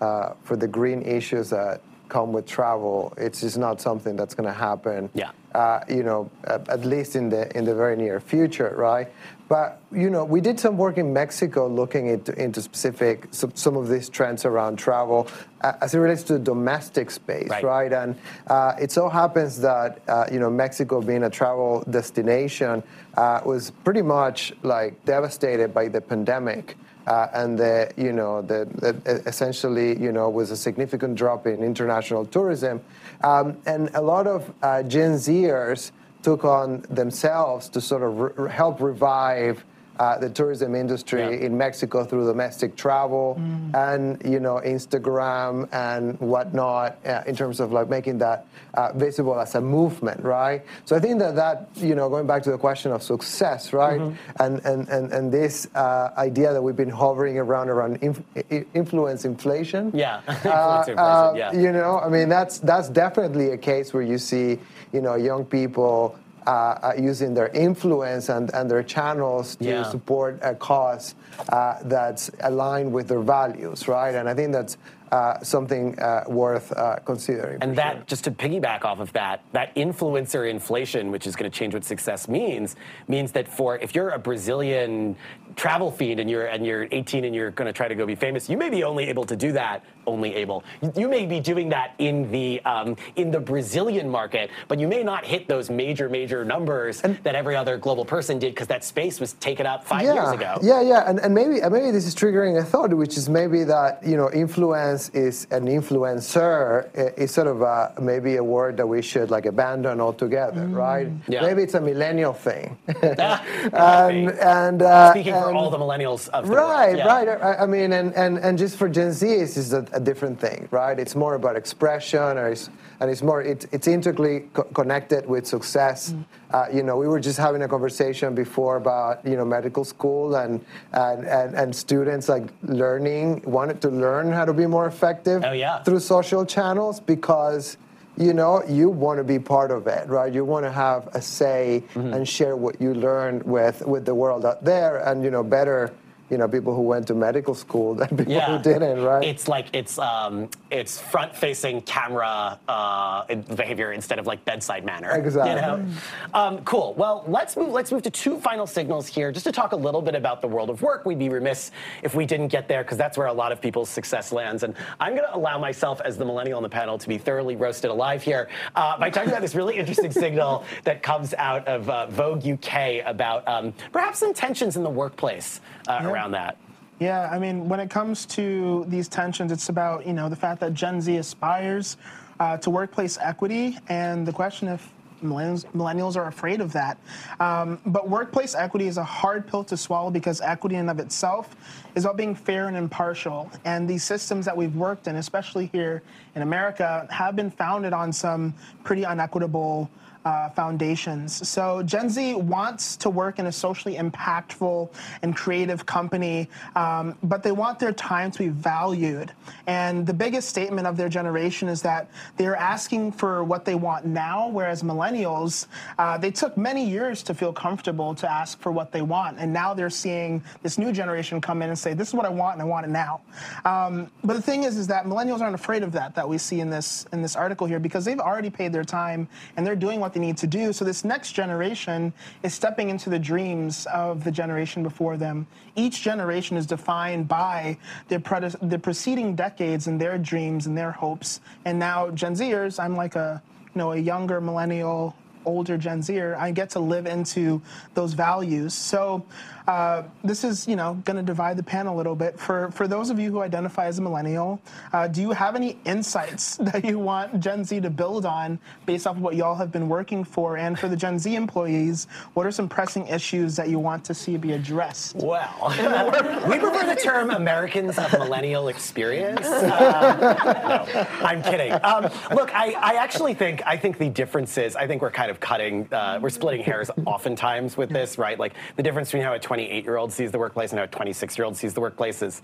uh, for the green issues that come with travel, it's just not something that's going to happen. Yeah. Uh, you know, at, at least in the in the very near future, right? But you know, we did some work in Mexico looking into, into specific some, some of these trends around travel uh, as it relates to the domestic space, Right. right? And uh, it so happens that uh, you know Mexico, being a travel destination, uh, was pretty much like devastated by the pandemic. Uh, and the, you know, the, the essentially, you know, was a significant drop in international tourism, um, and a lot of uh, Gen Zers took on themselves to sort of re- help revive uh, the tourism industry Yeah. in Mexico through domestic travel and you know Instagram and whatnot uh, in terms of like making that uh, visible as a movement, right? So I think that that you know going back to the question of success, right, and, and and and this uh, idea that we've been hovering around around inf- influence inflation, Yeah. uh, Influence inflation, uh, yeah. You know, I mean, that's that's definitely a case where you see, you know, young people uh, uh, using their influence and, and their channels to Yeah. support a cause uh, that's aligned with their values, right? And I think that's uh, something uh, worth uh, considering. And that, just to piggyback off of that, that influencer inflation, which is going to change what success means, means that for if you're a Brazilian travel fiend and you're and you're 18 and you're going to try to go be famous, you may be only able to do that. Only able. You may be doing that in the um, in the Brazilian market, but you may not hit those major major numbers that every other global person did because that space was taken up five yeah, years ago. Yeah, yeah, and, and maybe maybe this is triggering a thought, which is maybe that you know influence is an influencer is sort of a, maybe a word that we should like abandon altogether, right? Yeah. Maybe it's a millennial thing. Ah, and and uh, Speaking for and- all the millennials of the Right, world. yeah. right. I, I mean, and, and, and just for Gen Z, it's just a, a different thing, right? It's more about expression, or it's, and it's more it's, it's integrally co- connected with success. Uh, you know, we were just having a conversation before about you know medical school and and, and, and students like learning wanted to learn how to be more effective Oh, yeah. through social channels because you know you want to be part of it right you want to have a say Mm-hmm. and share what you learned with with the world out there and you know better you know people who went to medical school than people Yeah. who didn't right It's like it's um, it's front-facing camera uh, behavior instead of like bedside manner. Exactly. You know? um, cool. Well, let's move. Let's move to two final signals here, just to talk a little bit about the world of work. We'd be remiss if we didn't get there because that's where a lot of people's success lands. And I'm going to allow myself, as the millennial on the panel, to be thoroughly roasted alive here uh, by talking about this really interesting signal that comes out of uh, Vogue UK about um, perhaps some tensions in the workplace uh, around that. Yeah, I mean, when it comes to these tensions, it's about you know the fact that Gen Z aspires uh, to workplace equity, and the question if millennials, millennials are afraid of that. Um, but workplace equity is a hard pill to swallow because equity in and of itself is about being fair and impartial. And these systems that we've worked in, especially here in America, have been founded on some pretty unequitable uh, foundations. So Gen Z wants to work in a socially impactful and creative company, um, but they want their time to be valued. And the biggest statement of their generation is that they're asking for what they want now, whereas millennials, uh, they took many years to feel comfortable to ask for what they want. And now they're seeing this new generation come in and say, this is what I want and I want it now. Um, but the thing is, is that millennials aren't afraid of that, that we see in this, in this article here, because they've already paid their time and they're doing what they need to do. So this next generation is stepping into the dreams of the generation before them. Each generation is defined by their, prede- the preceding decades and their dreams and their hopes. And now Gen Zers, I'm like a, you know, a younger millennial, older Gen Zer, I get to live into those values. So uh, this is, you know, going to divide the panel a little bit. For for those of you who identify as a millennial, uh, do you have any insights that you want Gen Z to build on based off of what y'all have been working for? And for the Gen Z employees, what are some pressing issues that you want to see be addressed? Well, we prefer the term Americans of millennial experience. Uh, no, I'm kidding. Um, look, I, I actually think I think the difference is I think we're kind of cutting, uh, we're splitting hairs oftentimes with this, right? Like the difference between how a 28 year old sees the workplace and how a 26 year old sees the workplace is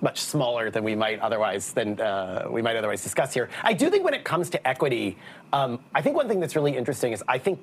much smaller than we might otherwise than uh, we might otherwise discuss here. I do think when it comes to equity, um, I think one thing that's really interesting is I think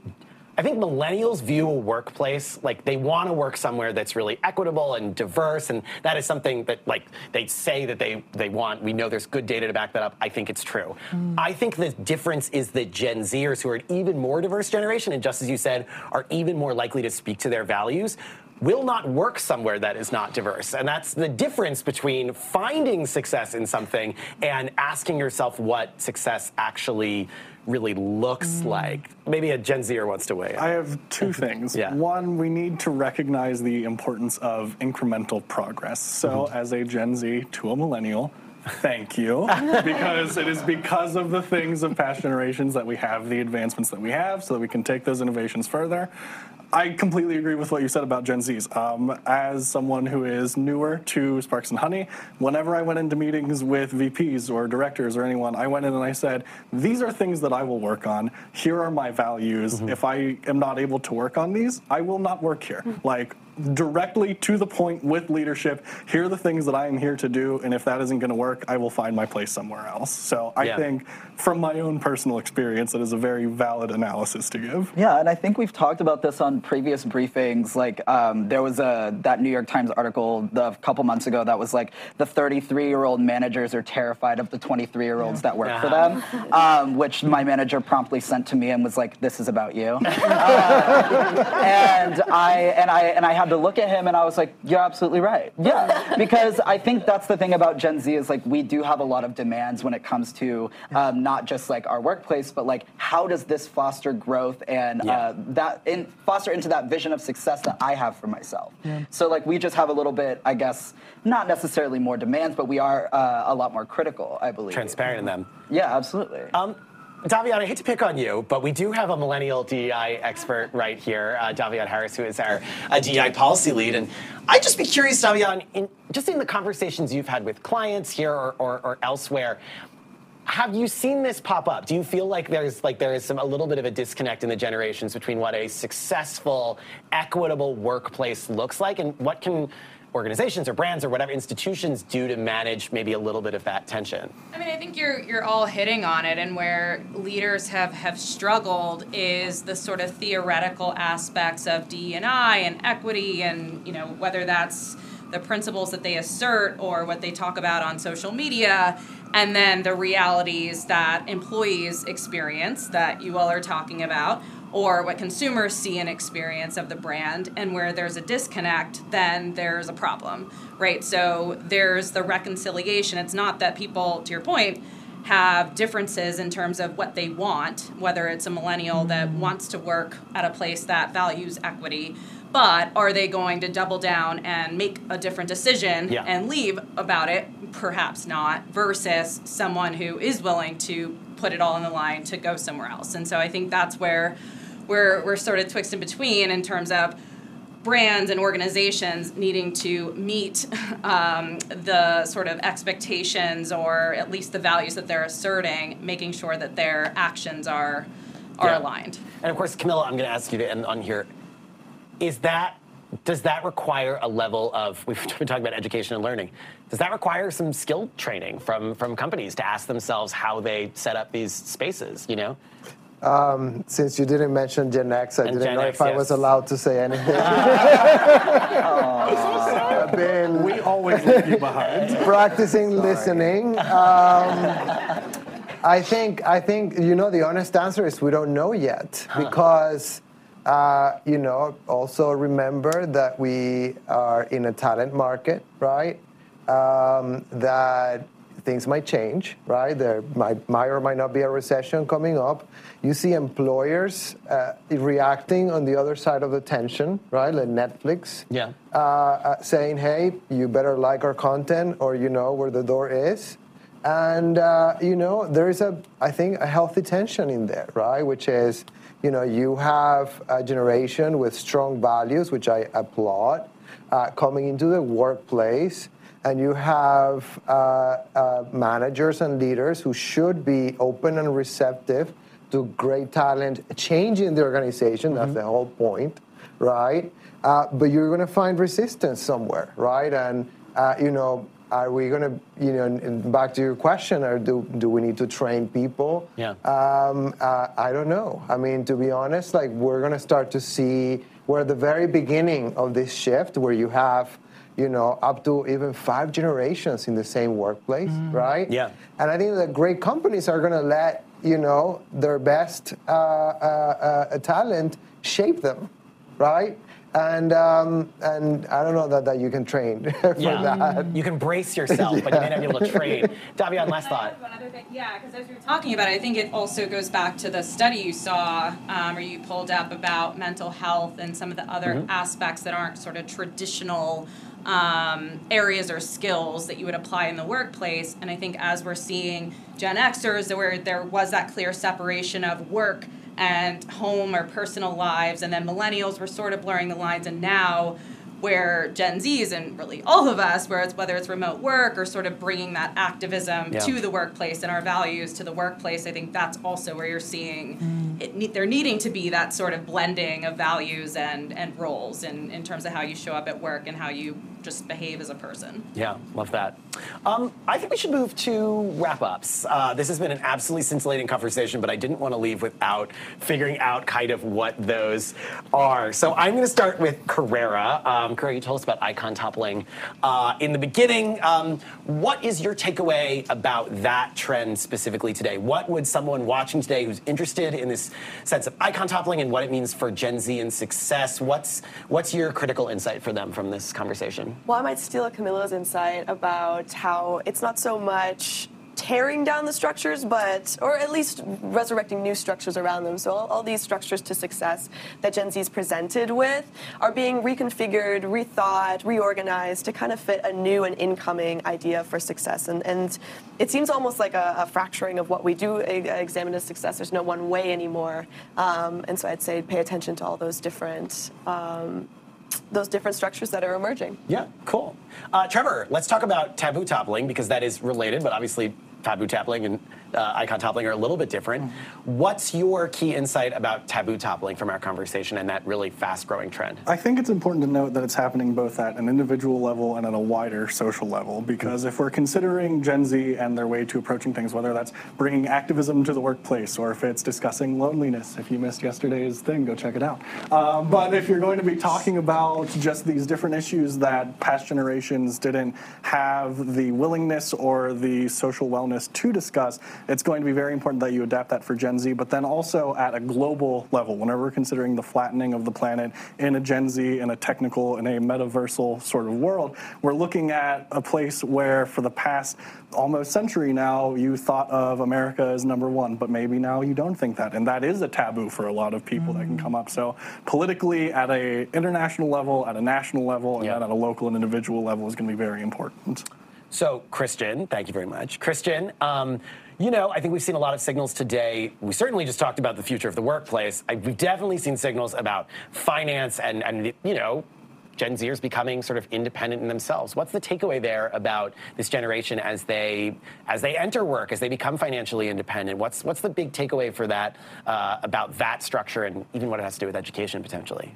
I think millennials view a workplace like they want to work somewhere that's really equitable and diverse, and that is something that like they say that they they want. We know there's good data to back that up. I think it's true. I think the difference is that Gen Zers, who are an even more diverse generation, and just as you said, are even more likely to speak to their values. Will not work somewhere that is not diverse. And that's the difference between finding success in something and asking yourself what success actually really looks like. Maybe a Gen Zer wants to weigh in. I have two things. Yeah. One, we need to recognize the importance of incremental progress. So, Mm-hmm. as a Gen Z to a millennial, thank you. because it is because of the things of past generations that we have the advancements that we have so that we can take those innovations further. I completely agree with what you said about Gen Zs. Um, as someone who is newer to Sparks and Honey, whenever I went into meetings with VPs or directors or anyone, I went in and I said, These are things that I will work on. Here are my values. If I am not able to work on these, I will not work here. Like, directly to the point with leadership. Here are the things that I am here to do, and if that isn't going to work, I will find my place somewhere else. So I Yeah. think, from my own personal experience, it is a very valid analysis to give. Yeah, and I think we've talked about this on previous briefings. Like, um, there was a that New York Times article the, a couple months ago that was like the 33-year-old managers are terrified of the 23-year-olds that work for them, um, which my manager promptly sent to me and was like, "This is about you." Uh, and I and I and I had to look at him and I was like, "You're absolutely right." Yeah, because I think that's the thing about Gen Z is like we do have a lot of demands when it comes to um, not just like our workplace, but like how does this foster growth and Yeah. uh, that in, foster into that vision of success that I have for myself. So like we just have a little bit, I guess, not necessarily more demands, but we are uh, a lot more critical, I believe. Transparent in them. Yeah, absolutely. Um, Davion, I hate to pick on you, but we do have a millennial DEI expert right here, uh, Davion Harris, who is our uh, DEI policy lead. And I'd just be curious, Davion, in, just in the conversations you've had with clients here or, or, or elsewhere, have you seen this pop up? Do you feel like there's like there is some a little bit of a disconnect in the generations between what a successful, equitable workplace looks like and what can organizations or brands or whatever institutions do to manage maybe a little bit of that tension? I mean, I think you're you're all hitting on it, and where leaders have have struggled is the sort of theoretical aspects of D and I and equity, and you know whether that's the principles that they assert or what they talk about on social media, and then the realities that employees experience that you all are talking about. Or what consumers see and experience of the brand, and where there's a disconnect, then there's a problem, right? So there's the reconciliation. It's not that people, to your point, have differences in terms of what they want, whether it's a millennial that wants to work at a place that values equity, but are they going to double down and make a different decision Yeah. and leave about it? Perhaps not, versus someone who is willing to put it all on the line to go somewhere else. And so I think that's where we're, we're sort of twixt in between in terms of brands and organizations needing to meet um, the sort of expectations or at least the values that they're asserting, making sure that their actions are are Yeah. aligned. And of course, Camilla, I'm going to ask you to end on here. Is that does that require a level of we've been talking about education and learning? Does that require some skill training from from companies to ask themselves how they set up these spaces? You know, since you didn't mention Gen X, I And didn't Gen know X, if I yes. was allowed to say anything. I've been We always leave you behind. practicing listening. Um, I think I think you know the honest answer is we don't know yet because uh, you know also remember that we are in a talent market, right? Um, that things might change, right? There might, might or might not be a recession coming up. You see employers uh, reacting on the other side of the tension, right? Like Netflix Yeah. uh, uh, saying, hey, you better like our content or you know where the door is. And, uh, you know, there is a, I think, a healthy tension in there, right? Which is, you know, you have a generation with strong values, which I applaud, uh, coming into the workplace. And you have uh, uh, managers and leaders who should be open and receptive to great talent changing the organization. That's the whole point, right? Uh, but you're going to find resistance somewhere, right? And uh, you know, are we going to, you know, and back to your question, or do do we need to train people? Yeah. Um, uh, I don't know. I mean, to be honest, like we're going to start to see we're at the very beginning of this shift where you have, you know, up to even five generations in the same workplace, right? Yeah. And I think that great companies are going to let you know their best uh, uh, uh, talent shape them, right? And um, and I don't know that, that you can train for yeah, that. you can brace yourself, but you may not be able to train. Davion, last thought. One other thing, yeah, because as we were talking about it, I think it also goes back to the study you saw, um, or you pulled up about mental health and some of the other aspects that aren't sort of traditional um, areas or skills that you would apply in the workplace. And I think as we're seeing Gen Xers, where there was that clear separation of work and home or personal lives, and then millennials were sort of blurring the lines, and now where Gen Zs and really all of us, where it's, whether it's remote work or sort of bringing that activism Yeah. to the workplace and our values to the workplace, I think that's also where you're seeing mm. it. Ne- there needing to be that sort of blending of values and and roles in in terms of how you show up at work and how you just behave as a person. Yeah, love that. Um, I think we should move to wrap ups. Uh, this has been an absolutely scintillating conversation, but I didn't want to leave without figuring out kind of what those are. So I'm going to start with Carrera. Um, Carrera, you told us about icon toppling. Uh, in the beginning, um, what is your takeaway about that trend specifically today? What would someone watching today who's interested in this sense of icon toppling and what it means for Gen Z and success, what's, what's your critical insight for them from this conversation? Well, I might steal Camilla's insight about how it's not so much tearing down the structures, but, or at least resurrecting new structures around them. So all, all these structures to success that Gen Z is presented with are being reconfigured, rethought, reorganized to kind of fit a new and incoming idea for success. And, and it seems almost like a, a fracturing of what we do examine as success. There's no one way anymore. Um, and so I'd say pay attention to all those different um, those different structures that are emerging. Yeah, cool. Uh, Trevor, let's talk about taboo toppling because that is related, but obviously taboo toppling and uh, icon toppling are a little bit different. What's your key insight about taboo toppling from our conversation and that really fast growing trend? I think it's important to note that it's happening both at an individual level and at a wider social level. Because if we're considering Gen Z and their way to approaching things, whether that's bringing activism to the workplace or if it's discussing loneliness, if you missed yesterday's thing, go check it out. Uh, but if you're going to be talking about just these different issues that past generations didn't have the willingness or the social wellness to discuss, it's going to be very important that you adapt that for Gen Z, but then also at a global level, whenever we're considering the flattening of the planet in a Gen Z, in a technical, in a metaversal sort of world, we're looking at a place where for the past almost century now, you thought of America as number one, but maybe now you don't think that. And that is a taboo for a lot of people that can come up. So politically, at a international level, at a national level, and then at a local and individual level is going to be very important. So, Christian, thank you very much. Christian, um, you know, I think we've seen a lot of signals today. We certainly just talked about the future of the workplace. I, we've definitely seen signals about finance and, and, you know, Gen Zers becoming sort of independent in themselves. What's the takeaway there about this generation as they as they enter work, as they become financially independent? What's what's the big takeaway for that uh, about that structure and even what it has to do with education potentially?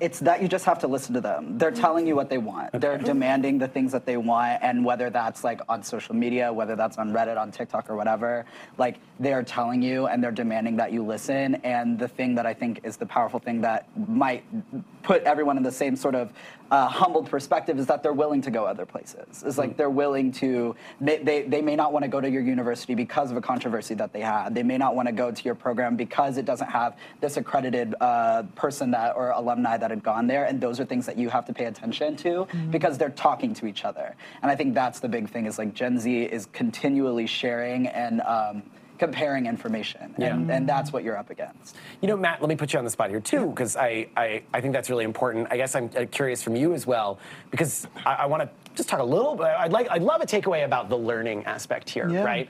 It's that you just have to listen to them. They're telling you what they want. They're demanding the things that they want, and whether that's like on social media, whether that's on Reddit, on TikTok, or whatever, like they are telling you and they're demanding that you listen. And the thing that I think is the powerful thing that might put everyone in the same sort of uh, humbled perspective is that they're willing to go other places. It's like they're willing to, they, they, they may not want to go to your university because of a controversy that they had. They may not want to go to your program because it doesn't have this accredited uh, person that or alumni that had gone there. And those are things that you have to pay attention to because they're talking to each other. And I think that's the big thing is like Gen Z is continually sharing and um, comparing information. And, Yeah. and that's what you're up against. You know, Matt, let me put you on the spot here too, because I, I, I think that's really important. I guess I'm uh, curious from you as well, because I, I want to just talk a little bit. I'd like, I'd love a takeaway about the learning aspect here, Yeah. right?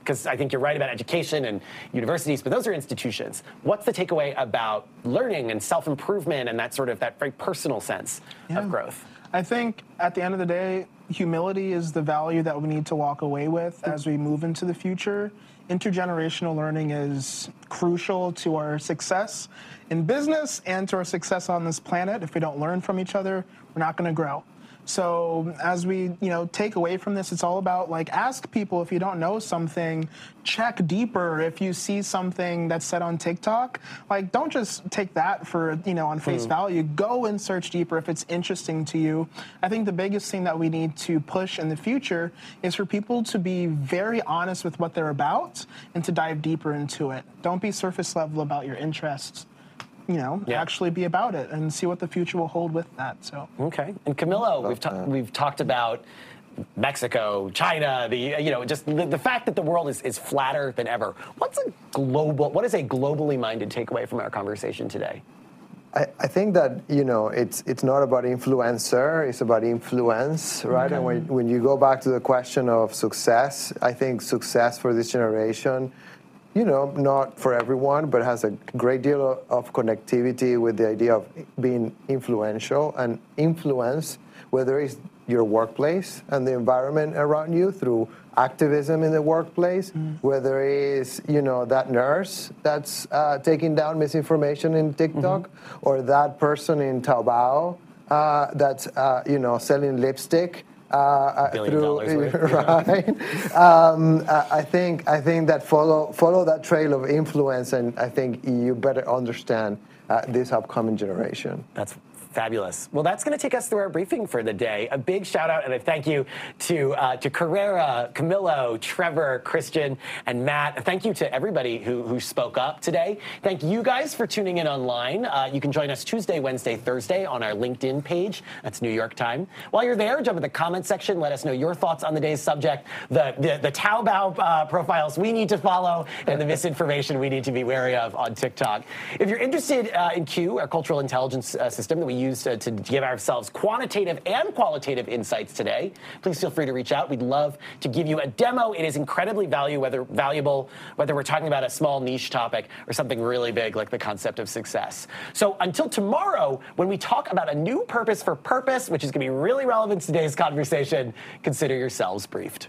Because I think you're right about education and universities, but those are institutions. What's the takeaway about learning and self improvement and that sort of that very personal sense Yeah. of growth? I think at the end of the day, humility is the value that we need to walk away with as we move into the future. Intergenerational learning is crucial to our success in business and to our success on this planet. If we don't learn from each other, we're not going to grow. So as we, you know, take away from this, it's all about like ask people if you don't know something, check deeper if you see something that's said on TikTok. Like don't just take that for, you know, on face Mm. value. Go and search deeper if it's interesting to you. I think the biggest thing that we need to push in the future is for people to be very honest with what they're about and to dive deeper into it. Don't be surface level about your interests. You know, actually be about it and see what the future will hold with that. So Okay. And Camilo, we've, ta- we've talked about Mexico, China, the you know just the, the fact that the world is, is flatter than ever. What's a global? What is a globally minded takeaway from our conversation today? I, I think that you know it's it's not about influencer, it's about influence, right? And when, when you go back to the question of success, I think success for this generation, you know, not for everyone, but has a great deal of connectivity with the idea of being influential and influence, whether it's your workplace and the environment around you through activism in the workplace, whether it's you know that nurse that's uh, taking down misinformation in TikTok, or that person in Taobao uh, that's uh, you know selling lipstick. Uh, uh, through, right? um, I think I think that follow follow that trail of influence, and I think you better understand uh, this upcoming generation. That's fabulous. Well, that's going to take us through our briefing for the day. A big shout out and a thank you to uh, to Carrera, Camillo, Trevor, Christian, and Matt. Thank you to everybody who, who spoke up today. Thank you guys for tuning in online. Uh, you can join us Tuesday, Wednesday, Thursday on our LinkedIn page. That's New York time. While you're there, jump in the comment section. Let us know your thoughts on the day's subject, the the, the Taobao uh, profiles we need to follow, and the misinformation we need to be wary of on TikTok. If you're interested uh, in Q, our cultural intelligence uh, system that we use to, to give ourselves quantitative and qualitative insights today, please feel free to reach out. We'd love to give you a demo. It is incredibly value, whether valuable, whether we're talking about a small niche topic or something really big like the concept of success. So until tomorrow, when we talk about a new purpose for purpose, which is going to be really relevant to today's conversation, consider yourselves briefed.